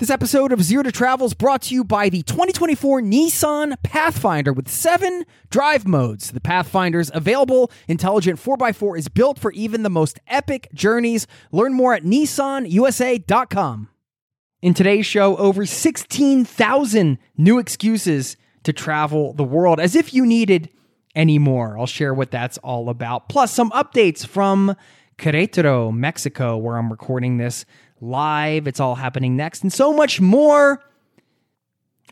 This episode of Zero to Travel is brought to you by the 2024 Nissan Pathfinder with seven drive modes. The Pathfinder's available intelligent 4x4 is built for even the most epic journeys. Learn more at nissanusa.com. In today's show, over 16,000 new excuses to travel the world as if you needed any more. I'll share what that's all about. Plus, some updates from Querétaro, Mexico, where I'm recording this live. It's all happening next and so much more.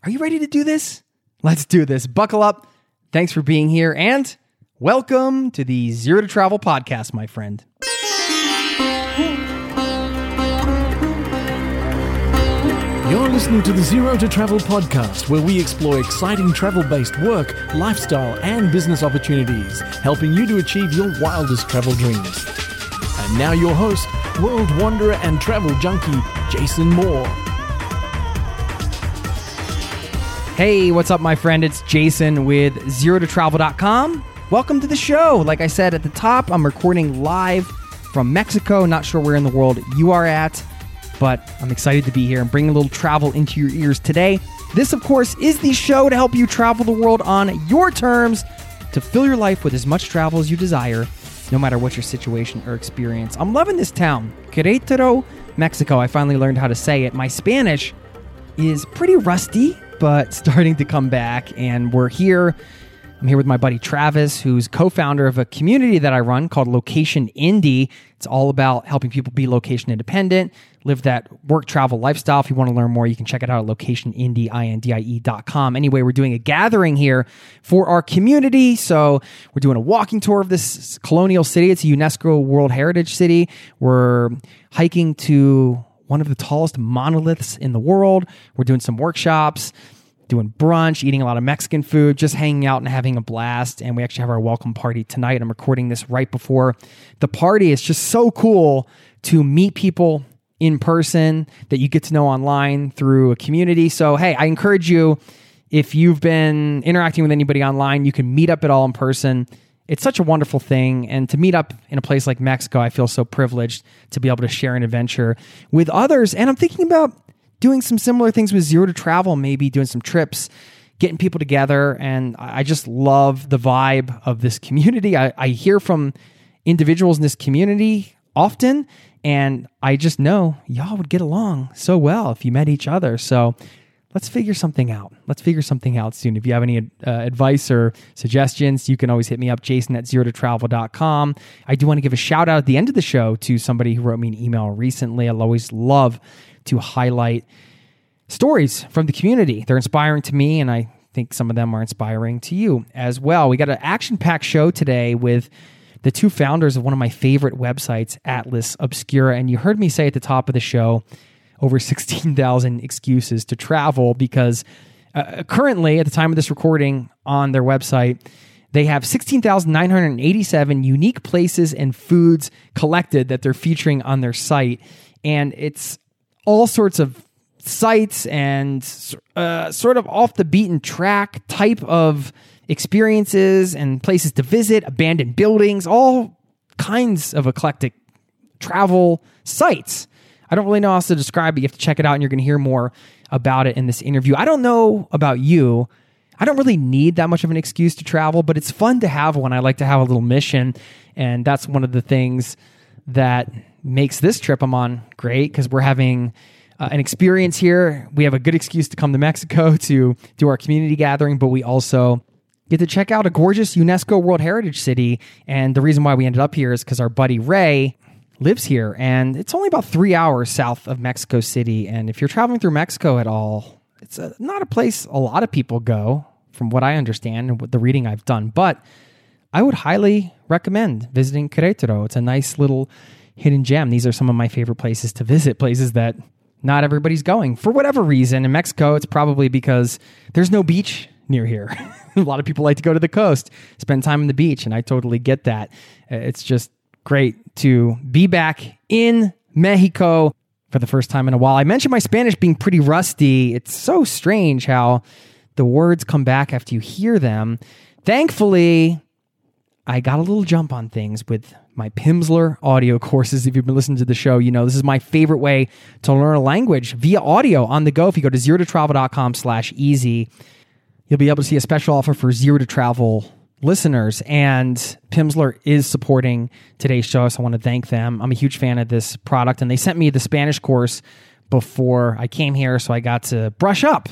Are you ready to do this? Let's do this. Buckle up. Thanks for being here and welcome to the Zero to Travel podcast, my friend. You're listening to the Zero to Travel podcast, where we explore exciting travel based work, lifestyle, and business opportunities, helping you to achieve your wildest travel dreams. And now, your host, world wanderer and travel junkie, Jason Moore. Hey, what's up, my friend? It's Jason with ZeroToTravel.com. Welcome to the show. Like I said at the top, I'm recording live from Mexico. Not sure where in the world you are at, but I'm excited to be here and bring a little travel into your ears today. This, of course, is the show to help you travel the world on your terms to fill your life with as much travel as you desire no matter what your situation or experience. I'm loving this town, Querétaro, Mexico. I finally learned how to say it. My Spanish is pretty rusty, but starting to come back, and we're here. I'm here with my buddy Travis, who's co founder of a community that I run called Location Indie. It's all about helping people be location independent, live that work travel lifestyle. If you want to learn more, you can check it out at locationindie.com. Anyway, we're doing a gathering here for our community. So we're doing a walking tour of this colonial city. It's a UNESCO World Heritage City. We're hiking to one of the tallest monoliths in the world. We're doing some workshops doing brunch, eating a lot of Mexican food, just hanging out and having a blast. And we actually have our welcome party tonight. I'm recording this right before the party. It's just so cool to meet people in person that you get to know online through a community. So, hey, I encourage you if you've been interacting with anybody online, you can meet up at all in person. It's such a wonderful thing. And to meet up in a place like Mexico, I feel so privileged to be able to share an adventure with others. And I'm thinking about doing some similar things with Zero to Travel, maybe doing some trips, getting people together. And I just love the vibe of this community. I, I hear from individuals in this community often, and I just know y'all would get along so well if you met each other. So let's figure something out. Let's figure something out soon. If you have any uh, advice or suggestions, you can always hit me up, jason at zero to travel.com. I do want to give a shout out at the end of the show to somebody who wrote me an email recently. I'll always love to highlight stories from the community. They're inspiring to me, and I think some of them are inspiring to you as well. We got an action packed show today with the two founders of one of my favorite websites, Atlas Obscura. And you heard me say at the top of the show over 16,000 excuses to travel because uh, currently, at the time of this recording on their website, they have 16,987 unique places and foods collected that they're featuring on their site. And it's all sorts of sites and uh, sort of off the beaten track type of experiences and places to visit, abandoned buildings, all kinds of eclectic travel sites. I don't really know how else to describe it. You have to check it out and you're going to hear more about it in this interview. I don't know about you. I don't really need that much of an excuse to travel, but it's fun to have one. I like to have a little mission. And that's one of the things that makes this trip I'm on great because we're having uh, an experience here. We have a good excuse to come to Mexico to do our community gathering, but we also get to check out a gorgeous UNESCO World Heritage City. And the reason why we ended up here is because our buddy Ray lives here, and it's only about three hours south of Mexico City. And if you're traveling through Mexico at all, it's a, not a place a lot of people go, from what I understand and what the reading I've done. But I would highly recommend visiting Querétaro. It's a nice little hidden gem. These are some of my favorite places to visit, places that not everybody's going for whatever reason. In Mexico, it's probably because there's no beach near here. a lot of people like to go to the coast, spend time on the beach, and I totally get that. Uh, it's just great to be back in Mexico for the first time in a while. I mentioned my Spanish being pretty rusty. It's so strange how the words come back after you hear them. Thankfully, I got a little jump on things with my Pimsleur audio courses. If you've been listening to the show, you know this is my favorite way to learn a language via audio on the go. If you go to zero to travel.com slash easy, you'll be able to see a special offer for zero to travel listeners. And Pimsleur is supporting today's show, so I want to thank them. I'm a huge fan of this product, and they sent me the Spanish course before I came here, so I got to brush up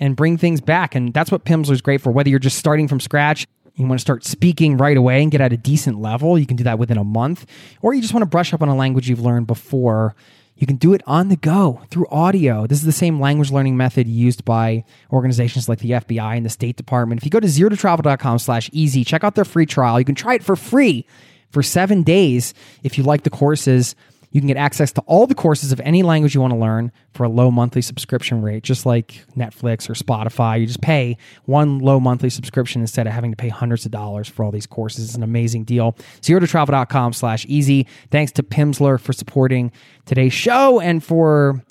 and bring things back. And that's what Pimsleur is great for. Whether you're just starting from scratch, you want to start speaking right away and get at a decent level, you can do that within a month. Or you just want to brush up on a language you've learned before. You can do it on the go through audio. This is the same language learning method used by organizations like the FBI and the State Department. If you go to zerototravel.com slash easy, check out their free trial. You can try it for free for seven days if you like the courses. You can get access to all the courses of any language you want to learn for a low monthly subscription rate, just like Netflix or Spotify. You just pay one low monthly subscription instead of having to pay hundreds of dollars for all these courses. It's an amazing deal. Zero to travel.com slash easy. Thanks to Pimsleur for supporting today's show and for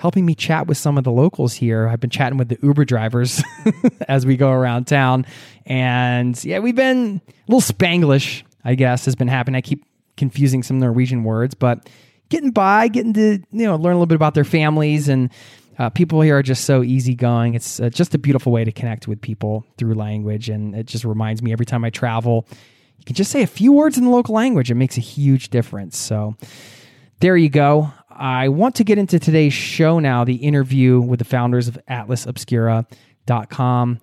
helping me chat with some of the locals here. I've been chatting with the Uber drivers as we go around town. And yeah, we've been a little Spanglish, I guess, has been happening. I keep confusing some Norwegian words, but getting by, getting to you know learn a little bit about their families and. Uh, people here are just so easygoing. It's uh, just a beautiful way to connect with people through language, and it just reminds me every time I travel, you can just say a few words in the local language. It makes a huge difference. So, there you go. I want to get into today's show now, the interview with the founders of AtlasObscura.com.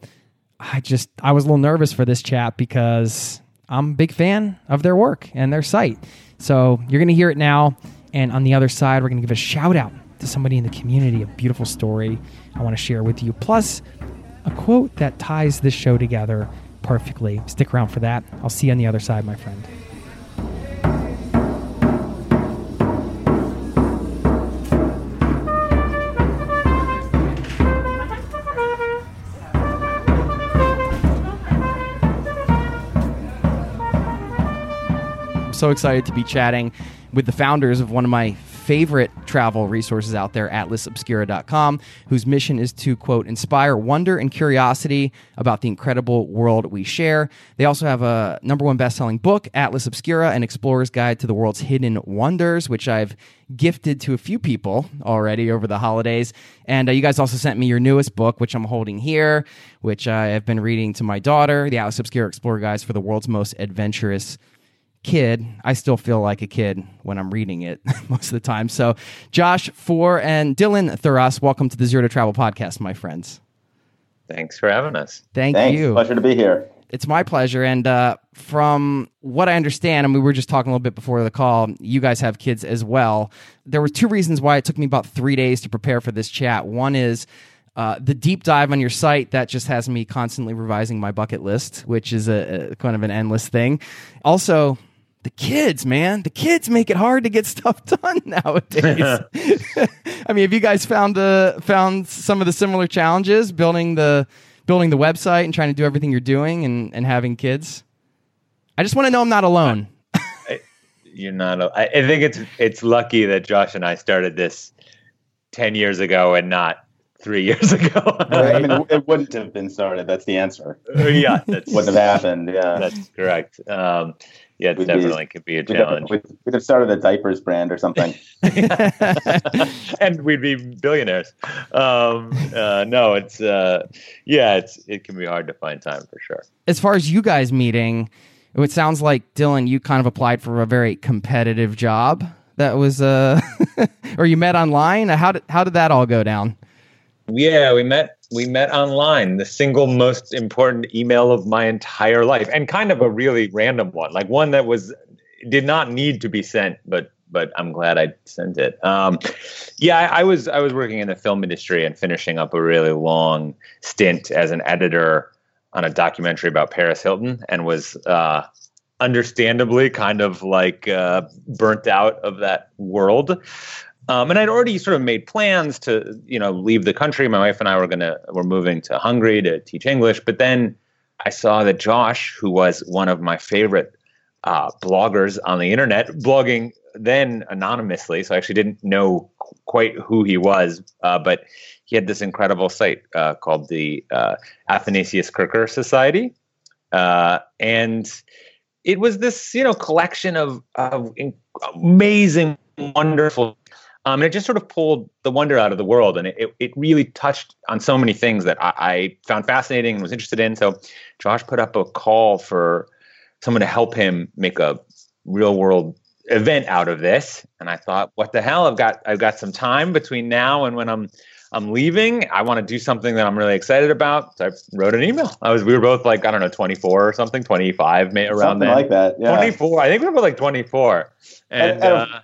I just I was a little nervous for this chat because I'm a big fan of their work and their site. So you're going to hear it now. And on the other side, we're going to give a shout out to somebody in the community, a beautiful story I want to share with you. Plus, a quote that ties this show together perfectly. Stick around for that. I'll see you on the other side, my friend. So excited to be chatting with the founders of one of my favorite travel resources out there, atlasobscura.com, whose mission is to, quote, inspire wonder and curiosity about the incredible world we share. They also have a number one best-selling book, Atlas Obscura, an explorer's guide to the world's hidden wonders, which I've gifted to a few people already over the holidays. And uh, you guys also sent me your newest book, which I'm holding here, which I have been reading to my daughter, the Atlas Obscura Explorer Guides for the World's Most Adventurous kid, I still feel like a kid when I'm reading it most of the time. So, Josh Foer and Dylan Thuras, welcome to the Zero to Travel podcast, my friends. Thanks for having us. Thank Thanks. you. Pleasure to be here. It's my pleasure. And uh, from what I understand, and we were just talking a little bit before the call, you guys have kids as well. There were two reasons why it took me about three days to prepare for this chat. One is uh, the deep dive on your site that just has me constantly revising my bucket list, which is a, a kind of an endless thing. Also, the kids, man, the kids make it hard to get stuff done nowadays. I mean, have you guys found uh, found some of the similar challenges building the building the website and trying to do everything you're doing and, and having kids? I just want to know I'm not alone. You're not. I I think it's it's lucky that Josh and I started this ten years ago and not three years ago. I mean, it wouldn't have been started. That's the answer. yeah, that's Wouldn't have happened. Yeah. that's correct. Um, yeah, it We'd be- definitely could be a We'd have, challenge, we'd, we'd have started a diapers brand or something. and we'd be billionaires. Um, uh, no, it's uh, yeah, it's it can be hard to find time for sure. As far as you guys meeting, it sounds like Dylan, you kind of applied for a very competitive job. That was uh, or you met online. How did how did that all go down? Yeah, we met we met online, the single most important email of my entire life, and kind of a really random one, like one that was did not need to be sent, but but I'm glad I sent it. Um, yeah, I, I, was I was working in the film industry and finishing up a really long stint as an editor on a documentary about Paris Hilton, and was uh, understandably kind of like uh, burnt out of that world. Um, and I'd already sort of made plans to, you know, leave the country. My wife and I were gonna were moving to Hungary to teach English, but then I saw that Josh, who was one of my favorite uh, bloggers on the internet, blogging then anonymously, so I actually didn't know quite who he was, uh, but he had this incredible site uh, called the uh, Athanasius Kircher Society, uh, and it was this, you know, collection of, of amazing, wonderful um, and it just sort of pulled the wonder out of the world. And it, it really touched on so many things that I, I found fascinating and was interested in. So Josh put up a call for someone to help him make a real world event out of this. And I thought, what the hell? I've got I've got some time between now and when I'm I'm leaving. I want to do something that I'm really excited about. So I wrote an email. I was we were both like I don't know 24 or something, 25 may, around something then. like that. Yeah. 24. I think we were like 24. And, and, and uh,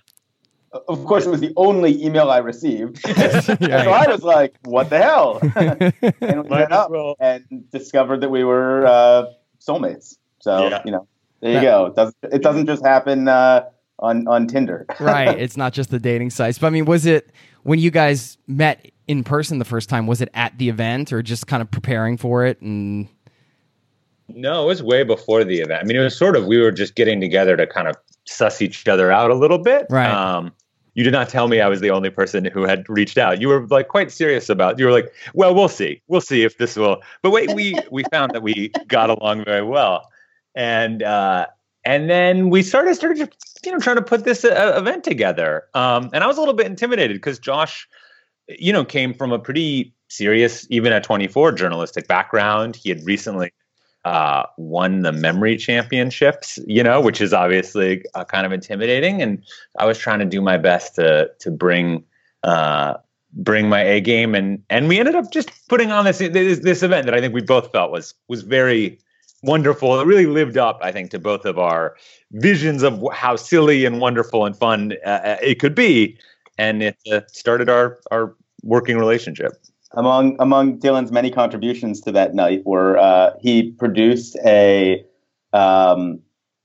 of course, it was the only email I received. so I was like, "What the hell?" and we met up well. and discovered that we were uh, soulmates. So yeah. you know, there you that, go. It doesn't, it doesn't just happen uh, on on Tinder, right? It's not just the dating sites. But I mean, was it when you guys met in person the first time? Was it at the event or just kind of preparing for it and? No, it was way before the event. I mean, it was sort of we were just getting together to kind of suss each other out a little bit. Right. Um, you did not tell me I was the only person who had reached out. You were like quite serious about. You were like, "Well, we'll see. We'll see if this will." But wait, we we found that we got along very well, and uh, and then we started started you know trying to put this uh, event together. Um, and I was a little bit intimidated because Josh, you know, came from a pretty serious, even at 24, journalistic background. He had recently uh, won the memory championships, you know, which is obviously uh, kind of intimidating. And I was trying to do my best to to bring uh, bring my A game, and and we ended up just putting on this, this this event that I think we both felt was was very wonderful. It really lived up, I think, to both of our visions of how silly and wonderful and fun uh, uh, it could be, and it uh, started our our working relationship among among Dylan's many contributions to that night were uh, he produced a um,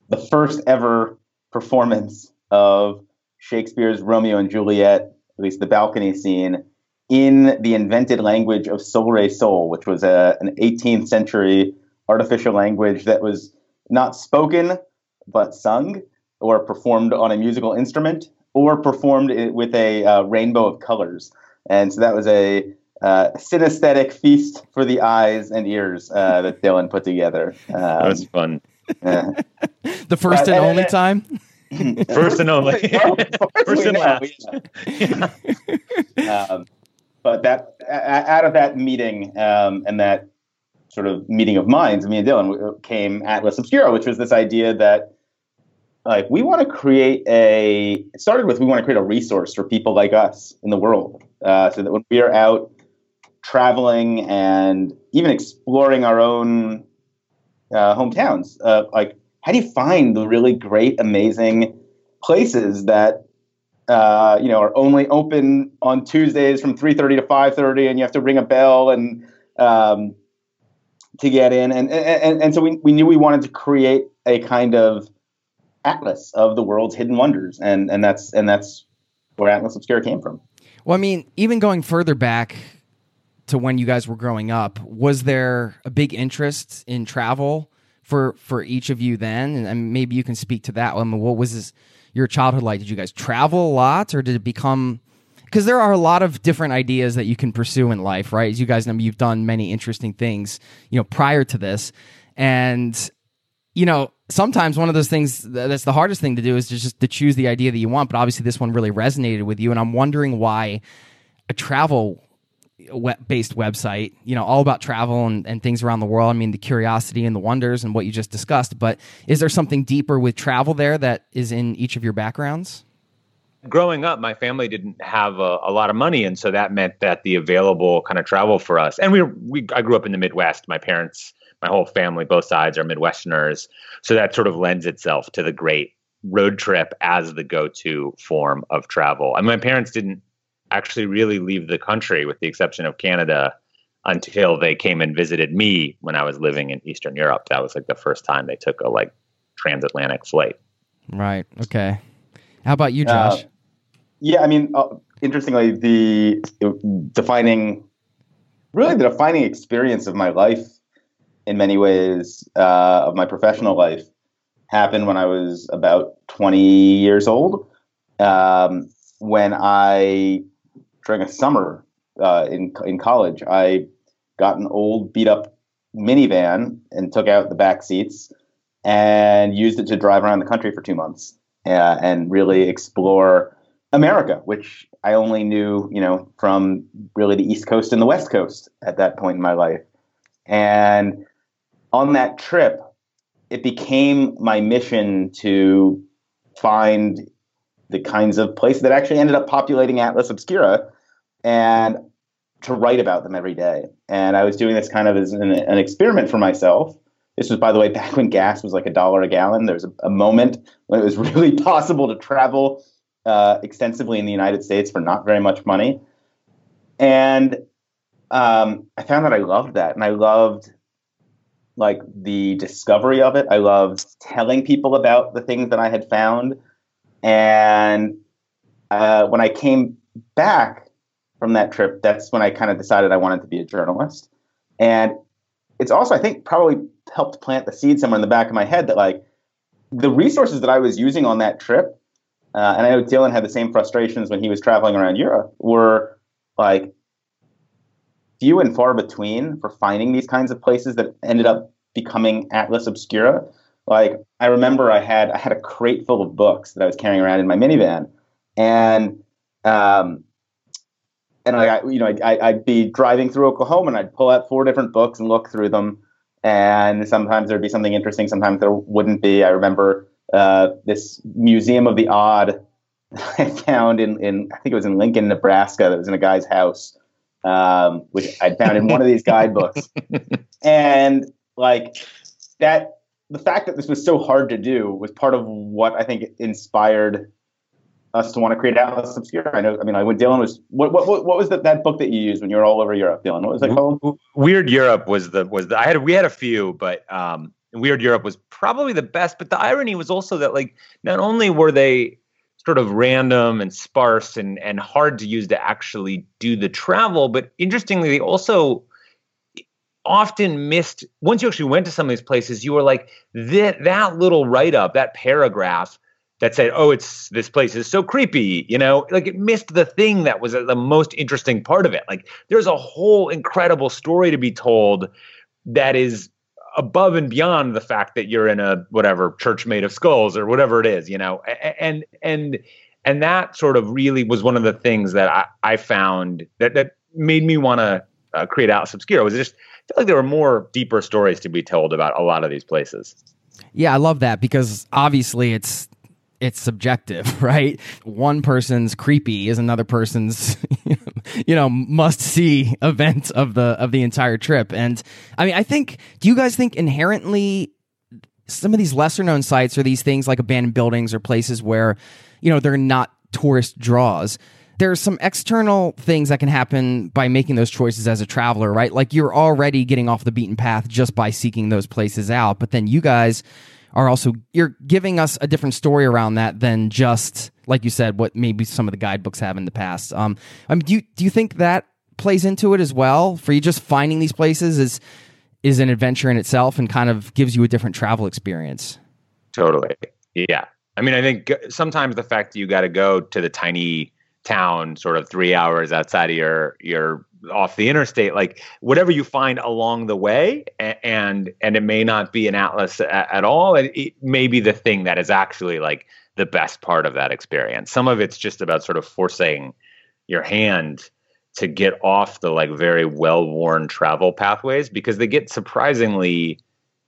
the first ever performance of Shakespeare's Romeo and Juliet, at least the balcony scene, in the invented language of Solresol, which was a, an 18th century artificial language that was not spoken but sung or performed on a musical instrument or performed with a uh, rainbow of colors. And so that was a uh, synesthetic feast for the eyes and ears uh, that Dylan put together. Um, that was fun. Yeah. the first and only time. first and only. first and last. Yeah. um, but that out of that meeting um, and that sort of meeting of minds, me and Dylan came Atlas Obscura, which was this idea that like we want to create a. It started with we want to create a resource for people like us in the world, uh, so that when we are out traveling and even exploring our own uh, hometowns. Uh, like, how do you find the really great, amazing places that uh, you know are only open on Tuesdays from three thirty to five thirty, and you have to ring a bell and um, to get in. And, and and so we we knew we wanted to create a kind of atlas of the world's hidden wonders, and and that's and that's where Atlas Obscura came from. Well, I mean, even going further back to when you guys were growing up, was there a big interest in travel for for each of you then? And, maybe you can speak to that. I mean, what was this, your childhood like? Did you guys travel a lot, or did it become? Because there are a lot of different ideas that you can pursue in life, right? As you guys know, you've done many interesting things, you know, prior to this, and you know, sometimes one of those things that's the hardest thing to do is just to choose the idea that you want. But obviously, this one really resonated with you, and I'm wondering why a travel web based website, you know, all about travel and, and things around the world. I mean, the curiosity and the wonders and what you just discussed. But is there something deeper with travel there that is in each of your backgrounds? growing up, my family didn't have a, a, lot of money, and so that meant that the available kind of travel for us, and we we I grew up in the Midwest. My parents, my whole family, both sides are Midwesterners, so that sort of lends itself to the great road trip as the go-to form of travel. And my parents didn't actually really leave the country, with the exception of Canada, until they came and visited me when I was living in Eastern Europe. That was like the first time they took a like transatlantic flight. Right. Okay. How about you, Josh? Uh, yeah, I mean, uh, interestingly, the defining, really the defining experience of my life, in many ways, uh, of my professional life, happened when I was about twenty years old. Um, when I, during a summer uh, in in college, I got an old beat up minivan and took out the back seats and used it to drive around the country for two months uh, and really explore America, which I only knew, you know, from really the East Coast and the West Coast at that point in my life. And on that trip, it became my mission to find the kinds of places that actually ended up populating Atlas Obscura and to write about them every day. And I was doing this kind of as an, an experiment for myself this was, by the way, back when gas was like a dollar a gallon. There was a, a moment when it was really possible to travel uh, extensively in the United States for not very much money. And um, I found that I loved that. And I loved like the discovery of it. I loved telling people about the things that I had found. And uh, when I came back from that trip, that's when I kind of decided I wanted to be a journalist. And it's also, I think, probably helped plant the seed somewhere in the back of my head that like the resources that I was using on that trip, uh, and I know Dylan had the same frustrations when he was traveling around Europe, were like few and far between for finding these kinds of places that ended up becoming Atlas Obscura. Like I remember I had I had a crate full of books that I was carrying around in my minivan, and um, and I, you know, I, I'd be driving through Oklahoma and I'd pull out four different books and look through them and sometimes there'd be something interesting, sometimes there wouldn't be. I remember uh, this Museum of the Odd I found in, in I think it was in Lincoln, Nebraska. That was in a guy's house, um, which I found in one of these guidebooks, and like that. The fact that this was so hard to do was part of what I think inspired us to want to create Atlas Obscura. I know. I mean, like when Dylan was, what what what was that that book that you used when you were all over Europe, Dylan? What was that called? Weird Europe was the was the I had we had a few, but um, Weird Europe was probably the best. But the irony was also that like not only were they sort of random and sparse and and hard to use to actually do the travel, but interestingly, they also often missed once you actually went to some of these places you were like that that little write up that paragraph that said, "Oh, it's this place is so creepy," you know, like it missed the thing that was the most interesting part of it. Like there's a whole incredible story to be told that is above and beyond the fact that you're in a whatever church made of skulls or whatever it is, you know, and and and that sort of really was one of the things that I, I found that that made me want to uh, create Atlas Obscura. Was just I feel like there were more deeper stories to be told about a lot of these places. Yeah, I love that because obviously it's it's subjective, right? One person's creepy is another person's, you know, must see event of the of the entire trip. And I mean, I think. Do you guys think inherently some of these lesser known sites are these things like abandoned buildings or places where, you know, they're not tourist draws? There's some external things that can happen by making those choices as a traveler, right? Like you're already getting off the beaten path just by seeking those places out. But then you guys are also you're giving us a different story around that than just like you said what maybe some of the guidebooks have in the past. Um, I mean, do you do you think that plays into it as well? For you, just finding these places is is an adventure in itself and kind of gives you a different travel experience. Totally, yeah. I mean, I think sometimes the fact that you got to go to the tiny town, sort of three hours outside of your your off the interstate like whatever you find along the way and and it may not be an atlas at, at all it, it may be the thing that is actually like the best part of that experience. Some of it's just about sort of forcing your hand to get off the like very well-worn travel pathways because they get surprisingly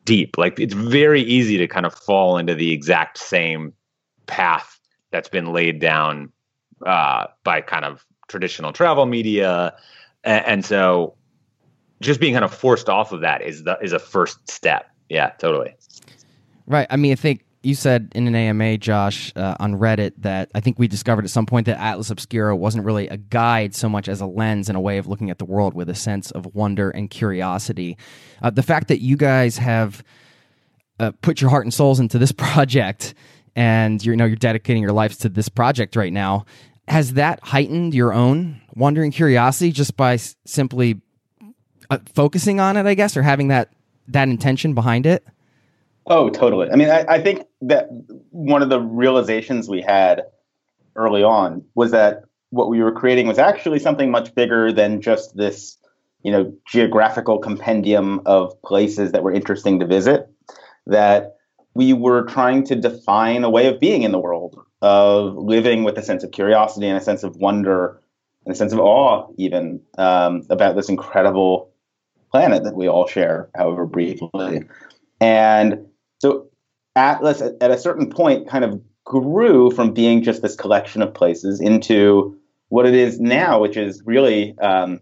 deep. Like it's very easy to kind of fall into the exact same path that's been laid down uh, by kind of traditional travel media, and, and so just being kind of forced off of that is the is a first step. Yeah, totally. Right. I mean, I think you said in an AMA, Josh, uh, on Reddit that I think we discovered at some point that Atlas Obscura wasn't really a guide so much as a lens and a way of looking at the world with a sense of wonder and curiosity. Uh, the fact that you guys have uh, put your heart and souls into this project and you're, you know you're dedicating your lives to this project right now has that heightened your own wonder and curiosity just by s- simply uh, focusing on it i guess or having that that intention behind it Oh, totally. I mean, I, I think that one of the realizations we had early on was that what we were creating was actually something much bigger than just this, you know, geographical compendium of places that were interesting to visit. That we were trying to define a way of being in the world, of living with a sense of curiosity and a sense of wonder and a sense of awe, even um, about this incredible planet that we all share, however briefly. And so Atlas, at, a certain point, kind of grew from being just this collection of places into what it is now, which is really um,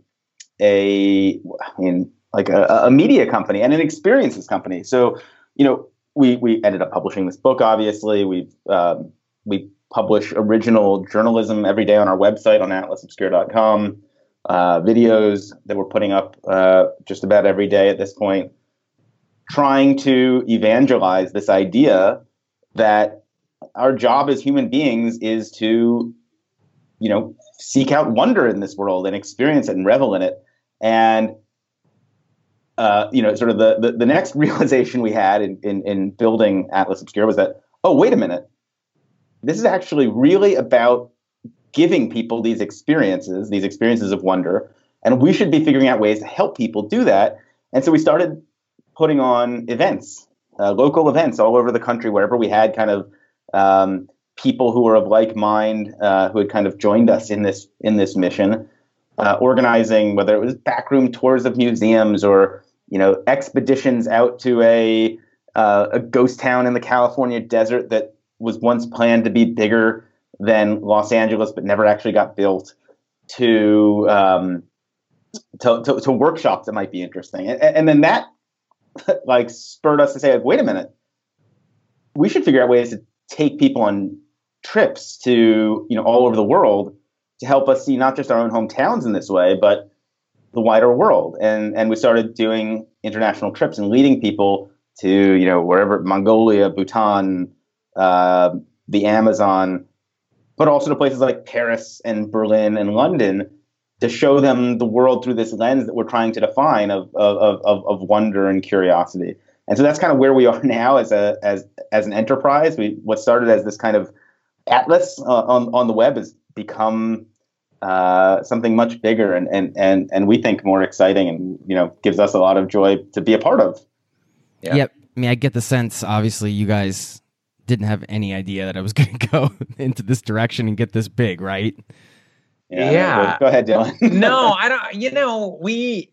a, I mean, like a, a media company and an experiences company. So, you know, we we ended up publishing this book. Obviously, we've um, we publish original journalism every day on our website on atlasobscura.com. Uh, videos that we're putting up uh, just about every day at this point trying to evangelize this idea that our job as human beings is to you know seek out wonder in this world and experience it and revel in it and uh, you know sort of the, the, the next realization we had in, in, in building atlas Obscura was that oh wait a minute this is actually really about giving people these experiences these experiences of wonder and we should be figuring out ways to help people do that. And so we started putting on events, uh, local events all over the country, wherever we had kind of um, people who were of like mind, uh, who had kind of joined us in this in this mission, uh, organizing whether it was backroom tours of museums or you know expeditions out to a uh, a ghost town in the California desert that was once planned to be bigger than Los Angeles but never actually got built, to um, to, to, to workshops that might be interesting, and, and then that like spurred us to say, like, wait a minute, we should figure out ways to take people on trips to you know all over the world to help us see not just our own hometowns in this way, but the wider world. And and we started doing international trips and leading people to you know wherever Mongolia, Bhutan, uh, the Amazon, but also to places like Paris and Berlin and London to show them the world through this lens that we're trying to define of, of, of, of wonder and curiosity. And so that's kind of where we are now as a as as an enterprise. We what started as this kind of atlas uh, on on the web has become uh, something much bigger and, and and and we think more exciting and you know gives us a lot of joy to be a part of. Yeah. Yep. I mean, I get the sense. Obviously, you guys didn't have any idea that I was going to go into this direction and get this big, right? Yeah. yeah. Go, ahead, Dylan. no, I don't. You know, we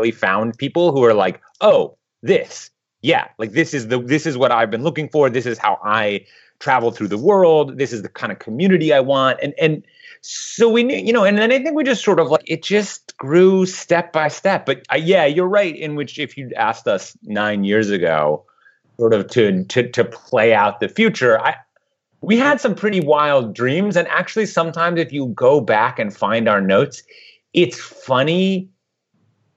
we found people who are like, oh, this, yeah, like this is the this is what I've been looking for. This is how I travel through the world. This is the kind of community I want, and and so we knew, you know, and then I think we just sort of like it just grew step by step. But uh, yeah, you're right. In which, if you'd asked us nine years ago, sort of to to to play out the future, I we had some pretty wild dreams. And actually, sometimes if you go back and find our notes, it's funny.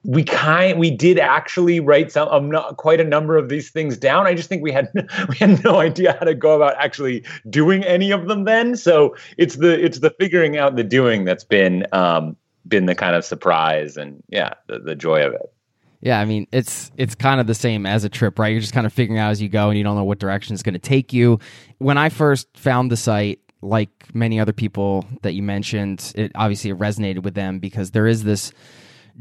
We kind we did actually write some um, not quite a number of these things down. I just think we had we had no idea how to go about actually doing any of them then. So it's the it's the figuring out the doing that's been um, been the kind of surprise and yeah the, the joy of it. Yeah, I mean it's it's kind of the same as a trip, right? You're just kind of figuring out as you go, and you don't know what direction it's going to take you. When I first found the site, like many other people that you mentioned, it obviously it resonated with them because there is this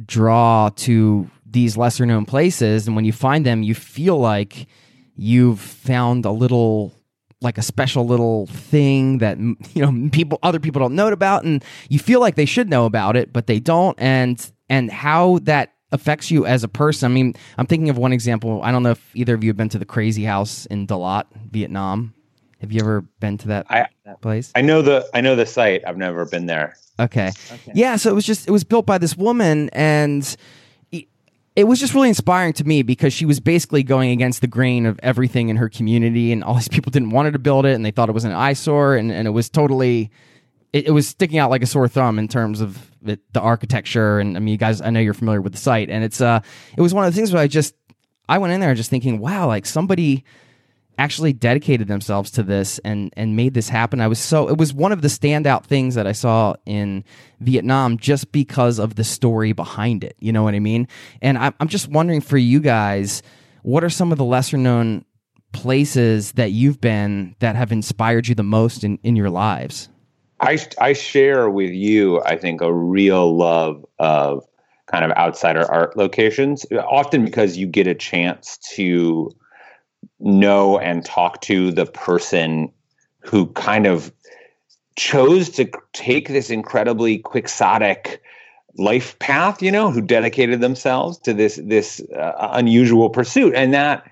draw to these lesser known places, and when you find them, you feel like you've found a little like a special little thing that you know people other people don't know about and you feel like they should know about it but they don't and and how that affects you as a person. I mean, I'm thinking of one example. I don't know if either of you have been to the Crazy House in Dalat, Vietnam. Have you ever been to that I place? I know the I know the site. I've never been there. Okay. Yeah, so it was just it was built by this woman and it- it was just really inspiring to me because she was basically going against the grain of everything in her community and all these people didn't want her to build it and they thought it was an eyesore and, and it was totally it, it was sticking out like a sore thumb in terms of it, the architecture and I mean you guys I know you're familiar with the site and it's uh it was one of the things where I just I went in there just thinking wow like somebody actually dedicated themselves to this and and made this happen. I was so it was one of the standout things that I saw in Vietnam just because of the story behind it. You know what I mean? And I'm I'm just wondering for you guys, what are some of the lesser known places that you've been that have inspired you the most in in your lives? I I share with you, I think, a real love of kind of outsider art locations, often because you get a chance to know and talk to the person who kind of chose to take this incredibly quixotic life path, you know, who dedicated themselves to this this uh, unusual pursuit, and that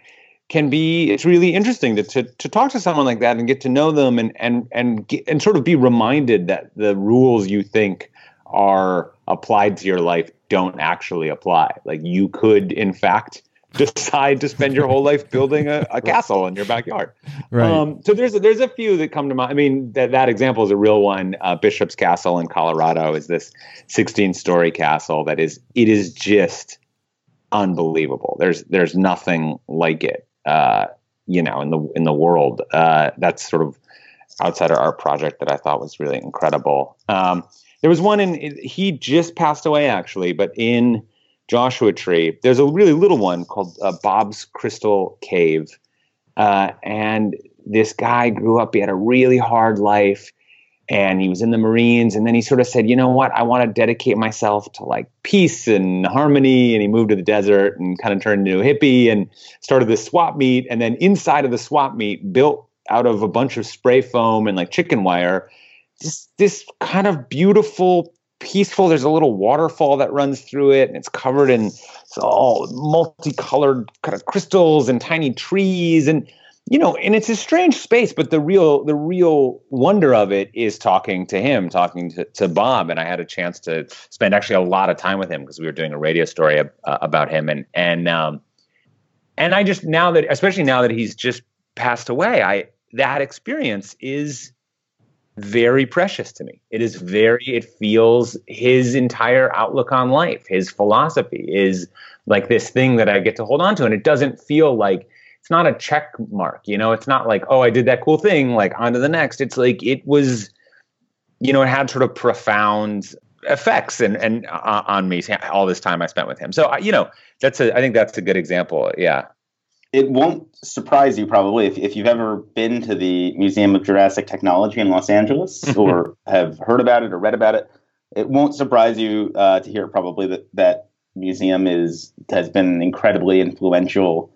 can be it's really interesting to, to to talk to someone like that and get to know them and and and get, and sort of be reminded that the rules you think are applied to your life don't actually apply. Like you could, in fact, decide to spend your whole life building a, a castle in your backyard. Right. Um, so there's there's a few that come to mind. I mean, that that example is a real one. Uh, Bishop's Castle in Colorado is this 16 story castle that is it is just unbelievable. There's there's nothing like it. Uh, you know, in the in the world. Uh, that's sort of outsider art project that I thought was really incredible. Um, there was one in he just passed away actually, but in Joshua Tree, there's a really little one called uh, Bob's Crystal Cave, uh, and this guy grew up. He had a really hard life, and he was in the Marines. And then he sort of said, "You know what? I want to dedicate myself to like peace and harmony." And he moved to the desert and kind of turned into a hippie and started this swap meet. And then inside of the swap meet, built out of a bunch of spray foam and like chicken wire, just this kind of beautiful peaceful. There's a little waterfall that runs through it, and it's covered in all multicolored kind of crystals and tiny trees, and you know, and it's a strange space. But the real the real wonder of it is talking to him, talking to, to Bob, and I had a chance to spend actually a lot of time with him because we were doing a radio story uh, about him, and and um, and I just now that especially now that he's just passed away, I that experience is very precious to me. It is very, it feels his entire outlook on life, his philosophy is like this thing that I get to hold on to. And it doesn't feel like it's not a check mark, you know, it's not like, oh, I did that cool thing, like on to the next. It's like it was, you know, it had sort of profound effects and, and uh, on me all this time I spent with him. So, you know, that's a, I think that's a good example. Yeah it won't surprise you probably if, if you've ever been to the Museum of Jurassic Technology in Los Angeles or have heard about it or read about it. It won't surprise you uh, to hear probably that that museum is has been incredibly influential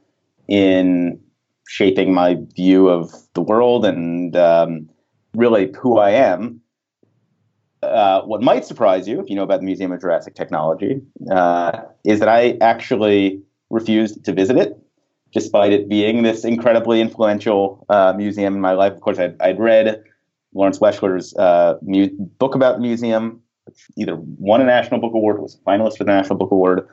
in shaping my view of the world and um, really who I am. Uh, what might surprise you, if you know about the Museum of Jurassic Technology, uh, is that I actually refused to visit it despite it being this incredibly influential uh, museum in my life. Of course, I'd, I'd read Lawrence Weschler's uh, mu- book about the museum, which either won a National Book Award, was a finalist for the National Book Award.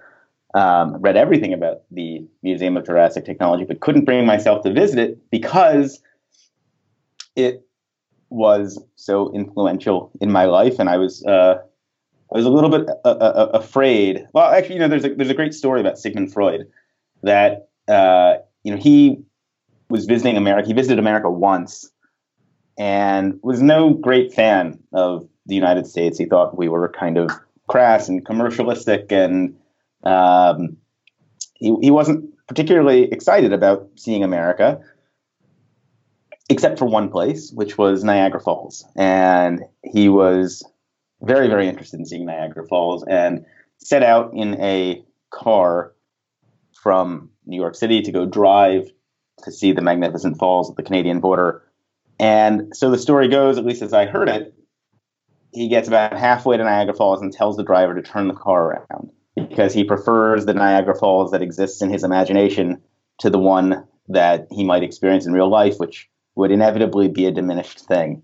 Um, read everything about the Museum of Jurassic Technology, but couldn't bring myself to visit it because it was so influential in my life, and I was uh, I was a little bit uh, uh, afraid. Well, actually, you know, there's a there's a great story about Sigmund Freud that uh, you know, he was visiting America. He visited America once and was no great fan of the United States. He thought we were kind of crass and commercialistic, and um, he, he wasn't particularly excited about seeing America, except for one place, which was Niagara Falls. And he was very, very interested in seeing Niagara Falls and set out in a car from New York City to go drive to see the magnificent falls at the Canadian border. And so the story goes, at least as I heard it, he gets about halfway to Niagara Falls and tells the driver to turn the car around because he prefers the Niagara Falls that exists in his imagination to the one that he might experience in real life, which would inevitably be a diminished thing.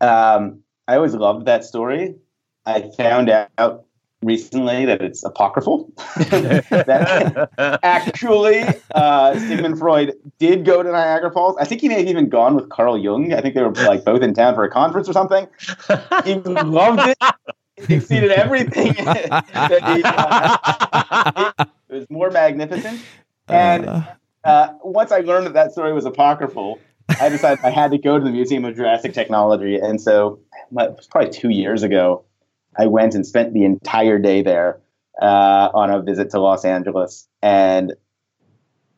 Um, I always loved that story. I found out recently that it's apocryphal. that actually, uh, Sigmund Freud did go to Niagara Falls. I think he may have even gone with Carl Jung. I think they were like both in town for a conference or something. He loved it. It exceeded everything that he. Uh, it was more magnificent. And uh, once I learned that that story was apocryphal, I decided I had to go to the Museum of Jurassic Technology. And so, it was probably two years ago. I went and spent the entire day there uh, on a visit to Los Angeles, and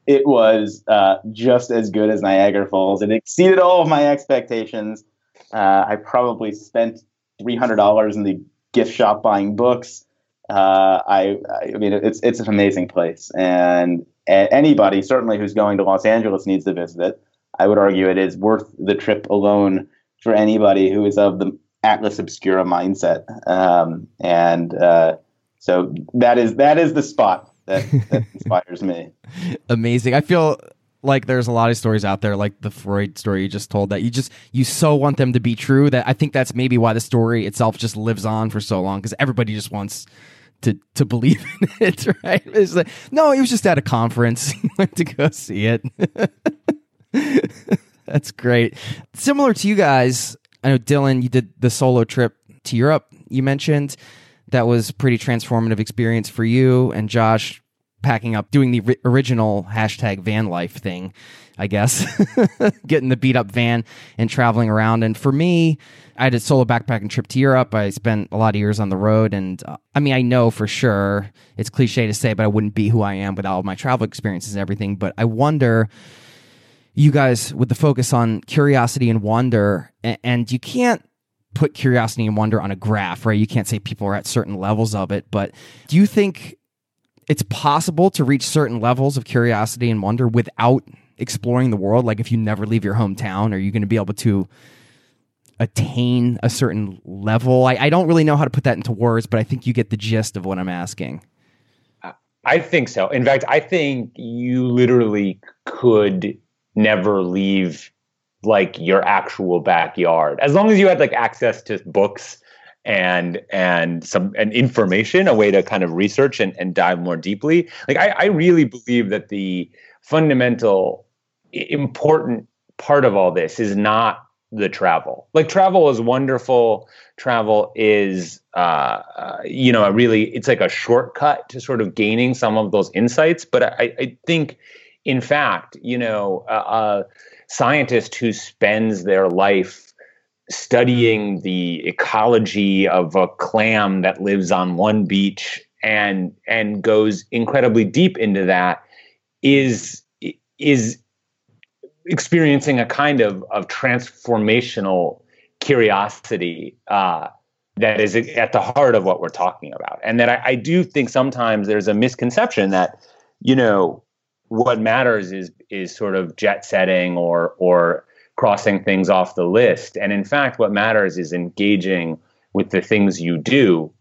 it was uh, just as good as Niagara Falls. It exceeded all of my expectations. Uh, I probably spent three hundred dollars in the gift shop buying books. Uh, I, I mean, it's it's an amazing place, and anybody certainly who's going to Los Angeles needs to visit it. I would argue it is worth the trip alone for anybody who is of the Atlas Obscura mindset. Um, and uh, so that is that is the spot that, that inspires me. Amazing. I feel like there's a lot of stories out there like the freud story you just told that you just you so want them to be true that i think that's maybe why the story itself just lives on for so long because everybody just wants to to believe in it right? It's like no he was just at a conference. Went to go see it. That's great. Similar to you guys I know Dylan, you did the solo trip to Europe. You mentioned. That was pretty transformative experience for you, and Josh packing up, doing the original hashtag van life thing, I guess, getting the beat up van and traveling around. And for me, I did a solo backpacking trip to Europe. I spent a lot of years on the road, and uh, I mean, I know for sure it's cliche to say, but I wouldn't be who I am without my travel experiences and everything. But I wonder you guys with the focus on curiosity and wonder, and you can't put curiosity and wonder on a graph, right? You can't say people are at certain levels of it, but do you think it's possible to reach certain levels of curiosity and wonder without exploring the world? Like if you never leave your hometown, are you going to be able to attain a certain level? I, I don't really know how to put that into words, but I think you get the gist of what I'm asking. I think so. In fact, I think you literally could never leave like your actual backyard as long as you had like access to books and and some and information a way to kind of research and, and dive more deeply. Like I, I really believe that the fundamental important part of all this is not the travel. Like travel is wonderful. Travel is uh, uh, you know a really it's like a shortcut to sort of gaining some of those insights. But i, I think in fact, you know, a, a scientist who spends their life studying the ecology of a clam that lives on one beach and and goes incredibly deep into that is is experiencing a kind of of transformational curiosity uh, that is at the heart of what we're talking about, and that I, I do think sometimes there's a misconception that you know what matters is is sort of jet setting or or crossing things off the list. And in fact, what matters is engaging with the things you do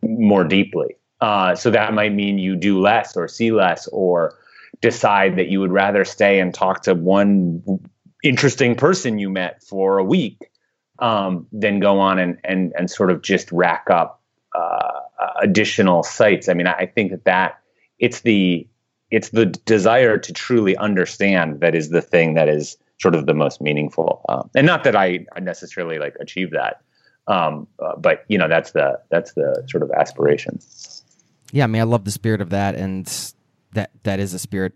more deeply. Uh, so that might mean you do less or see less or decide that you would rather stay and talk to one interesting person you met for a week um, than go on and, and, and sort of just rack up uh, additional sites. I mean, I think that, that it's the it's the desire to truly understand that is the thing that is sort of the most meaningful. Um, and not that I, necessarily like achieve that, um, uh, but you know that's the that's the sort of aspiration. Yeah, I mean, I love the spirit of that, and that that is a spirit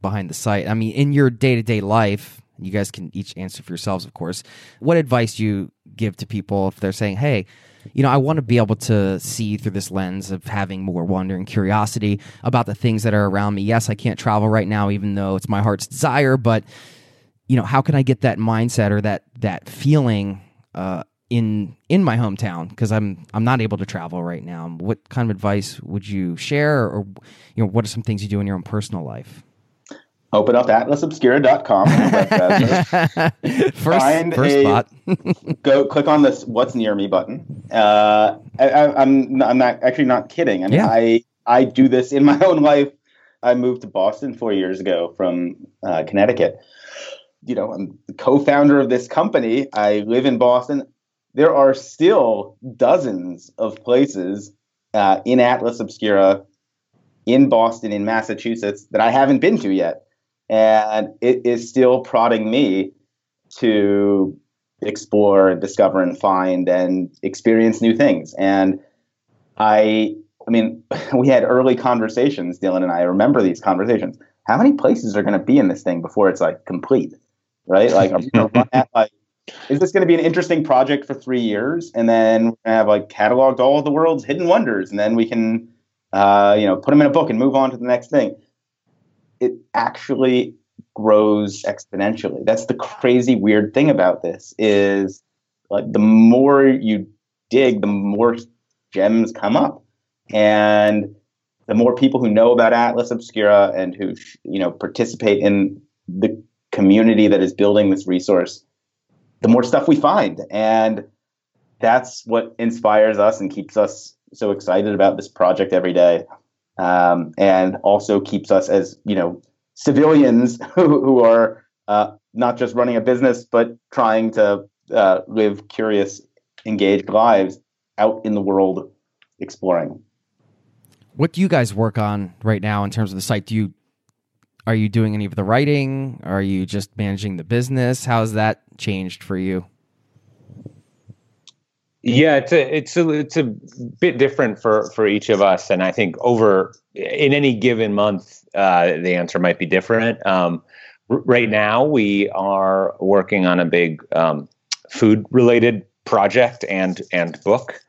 behind the site. I mean, in your day to day life, you guys can each answer for yourselves, of course. What advice do you give to people if they're saying, "Hey"? you know, I want to be able to see through this lens of having more wonder and curiosity about the things that are around me. Yes, I can't travel right now, even though it's my heart's desire, but you know, how can I get that mindset or that that feeling uh, in in my hometown? Because I'm I'm not able to travel right now. What kind of advice would you share, or you know, what are some things you do in your own personal life? open up atlasobscura.com first, find first a, spot. go click on this what's near me button. Uh, I, am I'm, I'm not actually not kidding. I mean yeah. I I do this in my own life. I moved to Boston four years ago from uh, Connecticut you know, I'm the co-founder of this company. I live in Boston. There are still dozens of places uh, in Atlas Obscura, in Boston, in Massachusetts that I haven't been to yet, and it is still prodding me to explore, discover, and find and experience new things. And I, I mean, we had early conversations, Dylan and I. remember these conversations. How many places are going to be in this thing before it's like complete? Right? Like, are we going to run at like is this going to be an interesting project for three years and then we're going to have like cataloged all of the world's hidden wonders and then we can uh, you know put them in a book and move on to the next thing. It actually grows exponentially. That's the crazy weird thing about this is like the more you dig the more gems come up. And the more people who know about atlas obscura and who you know participate in the community that is building this resource the more stuff we find. And that's what inspires us and keeps us so excited about this project every day. Um, and also keeps us as, you know, civilians who, who are uh, not just running a business, but trying to uh, live curious, engaged lives out in the world exploring. What do you guys work on right now in terms of the site? Do you are you doing any of the writing? Are you just managing the business? How's that changed for you? Yeah, it's a it's a it's a bit different for for each of us, and I think over in any given month, uh, the answer might be different. Um, r- right now, we are working on a big um, food related project and and book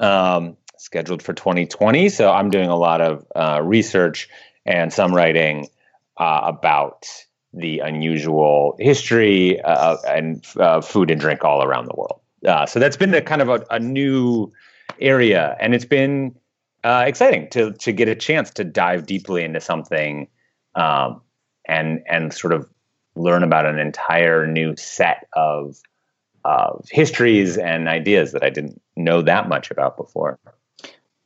um, scheduled for 2020. So I'm doing a lot of uh, research and some writing uh, about the unusual history uh, and uh, food and drink all around the world. Uh, so that's been a kind of a, a new area, and it's been uh, exciting to to get a chance to dive deeply into something um, and and sort of learn about an entire new set of of histories and ideas that I didn't know that much about before.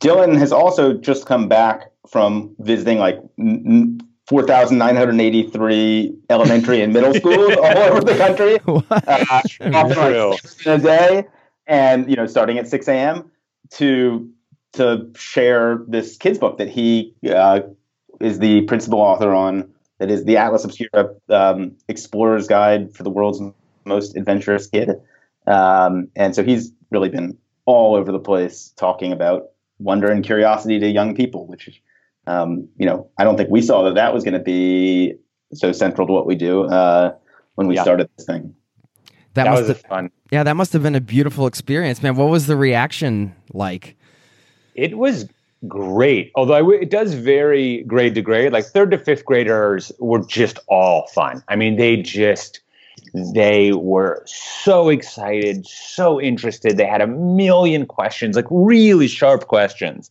Dylan has also just come back from visiting like n- 4,983 elementary and middle schools all over the country. Uh, in a day, and you know, starting at 6 a.m. to to share this kids book that he uh, is the principal author on. That is the Atlas Obscura um, Explorer's Guide for the World's Most Adventurous Kid. Um, and so he's really been all over the place talking about wonder and curiosity to young people, which is um, you know, I don't think we saw that that was going to be so central to what we do uh, when we yeah. started this thing. That, that was have, fun. Yeah, that must have been a beautiful experience, man. What was the reaction like? It was great. Although it does vary grade to grade. Like third to fifth graders were just all fun. I mean, they just they were so excited, so interested. They had a million questions, like really sharp questions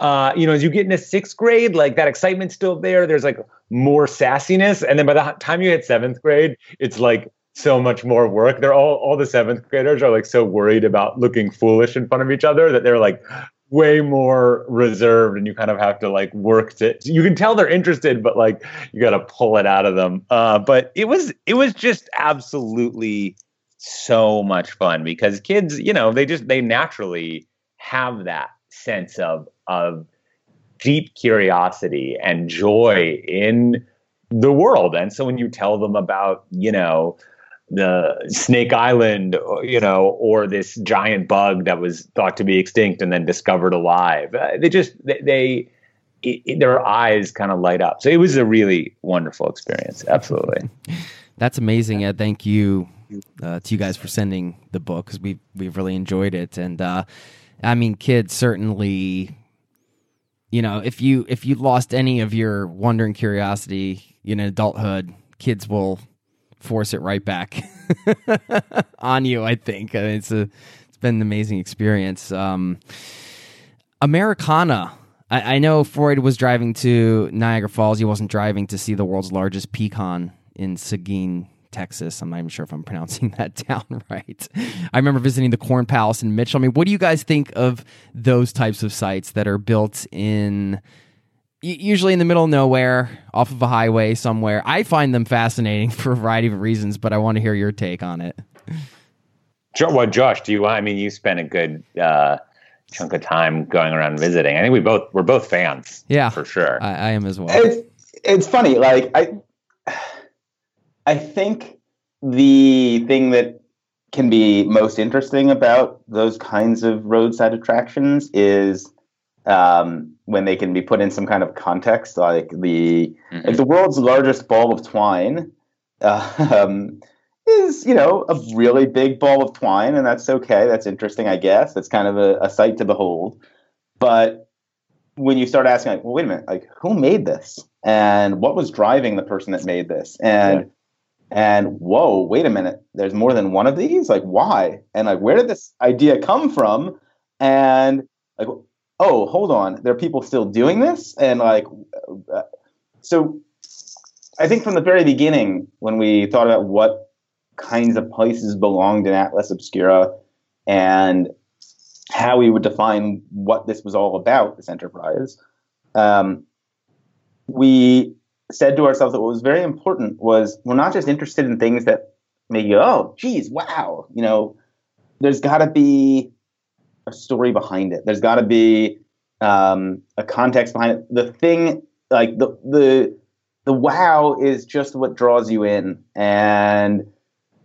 uh, you know, as you get into sixth grade, like that excitement's still there. There's like more sassiness, and then by the time you hit seventh grade, it's like so much more work. They're all all the seventh graders are like so worried about looking foolish in front of each other that they're like way more reserved, and you kind of have to like work to. You can tell they're interested, but like you got to pull it out of them. Uh, but it was it was just absolutely so much fun because kids, you know, they just they naturally have that sense of of deep curiosity and joy in the world. And so when you tell them about, you know, the Snake Island, you know, or this giant bug that was thought to be extinct and then discovered alive, uh, they just they, they it, their eyes kind of light up. So it was a really wonderful experience. Absolutely. That's amazing, Ed. Thank you uh, to you guys for sending the book because we we've really enjoyed it. And uh, I mean, kids certainly you know, if you if you lost any of your wonder and curiosity in adulthood, kids will force it right back on you. I think I mean, it's a it's been an amazing experience. Um, Americana. I, I know Freud was driving to Niagara Falls. He wasn't driving to see the world's largest pecan in Seguin, Texas. I'm not even sure if I'm pronouncing that down right. I remember visiting the Corn Palace in Mitchell. I mean, what do you guys think of those types of sites that are built in usually in the middle of nowhere, off of a highway somewhere. I find them fascinating for a variety of reasons, but I want to hear your take on it. Well, Josh, do you? I mean, you spent a good uh, chunk of time going around visiting. I think we both we're both fans. Yeah, for sure. I, I am as well. It's it's funny. Like I, I think the thing that can be most interesting about those kinds of roadside attractions is um, when they can be put in some kind of context, like the mm-hmm. like the world's largest ball of twine uh, um, is you know a really big ball of twine, and that's okay. That's interesting, I guess. It's kind of a, a sight to behold. But when you start asking, like, well, wait a minute, like who made this, and what was driving the person that made this, and yeah. And whoa, wait a minute, there's more than one of these. Like, why? And like, where did this idea come from? And like, oh, hold on, there are people still doing this, and like, uh, so I think from the very beginning, when we thought about what kinds of places belonged in Atlas Obscura and how we would define what this was all about, this enterprise, um, we said to ourselves that what was very important was we're not just interested in things that make you, oh, geez, wow, you know, there's got to be a story behind it. There's got to be um, a context behind it. The thing, like the the the wow, is just what draws you in, and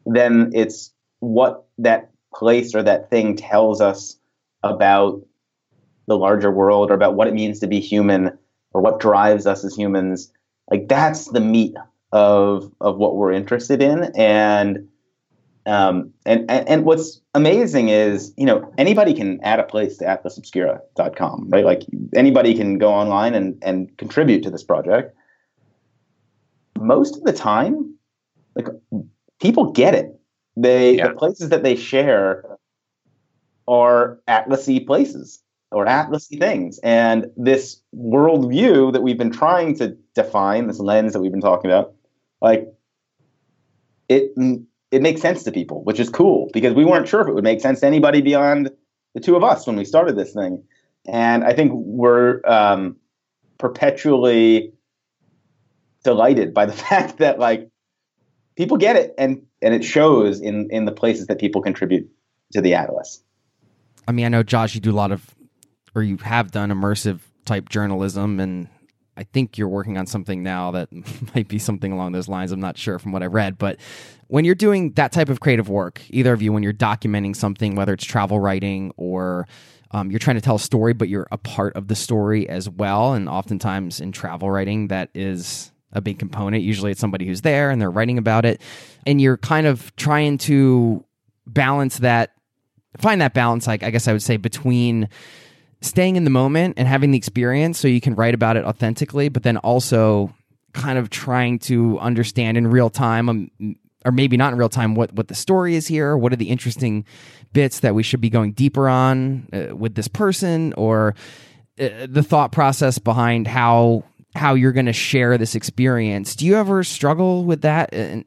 then it's what that place or that thing tells us about the larger world or about what it means to be human or what drives us as humans. Like that's the meat of of what we're interested in, and um, and, and, and what's amazing is, you know, anybody can add a place to atlasobscura.com, right? Like anybody can go online and, and contribute to this project. Most of the time, like people get it. They yeah. the places that they share are atlasy places or atlasy things. And this worldview that we've been trying to define, this lens that we've been talking about, like it it makes sense to people, which is cool because we weren't sure if it would make sense to anybody beyond the two of us when we started this thing. And I think we're um, perpetually delighted by the fact that like people get it and and it shows in in the places that people contribute to the atlas. I mean, I know Josh, you do a lot of, or you have done immersive type journalism, and I think you're working on something now that might be something along those lines. I'm not sure from what I read, but when you're doing that type of creative work, either of you, when you're documenting something, whether it's travel writing or um, you're trying to tell a story, but you're a part of the story as well. And oftentimes in travel writing, that is a big component. Usually it's somebody who's there and they're writing about it. And you're kind of trying to balance that, find that balance, like I guess I would say, between staying in the moment and having the experience so you can write about it authentically, but then also kind of trying to understand in real time, um, or maybe not in real time, what, what the story is here. What are the interesting bits that we should be going deeper on uh, with this person, or uh, the thought process behind how how you're going to share this experience. Do you ever struggle with that in,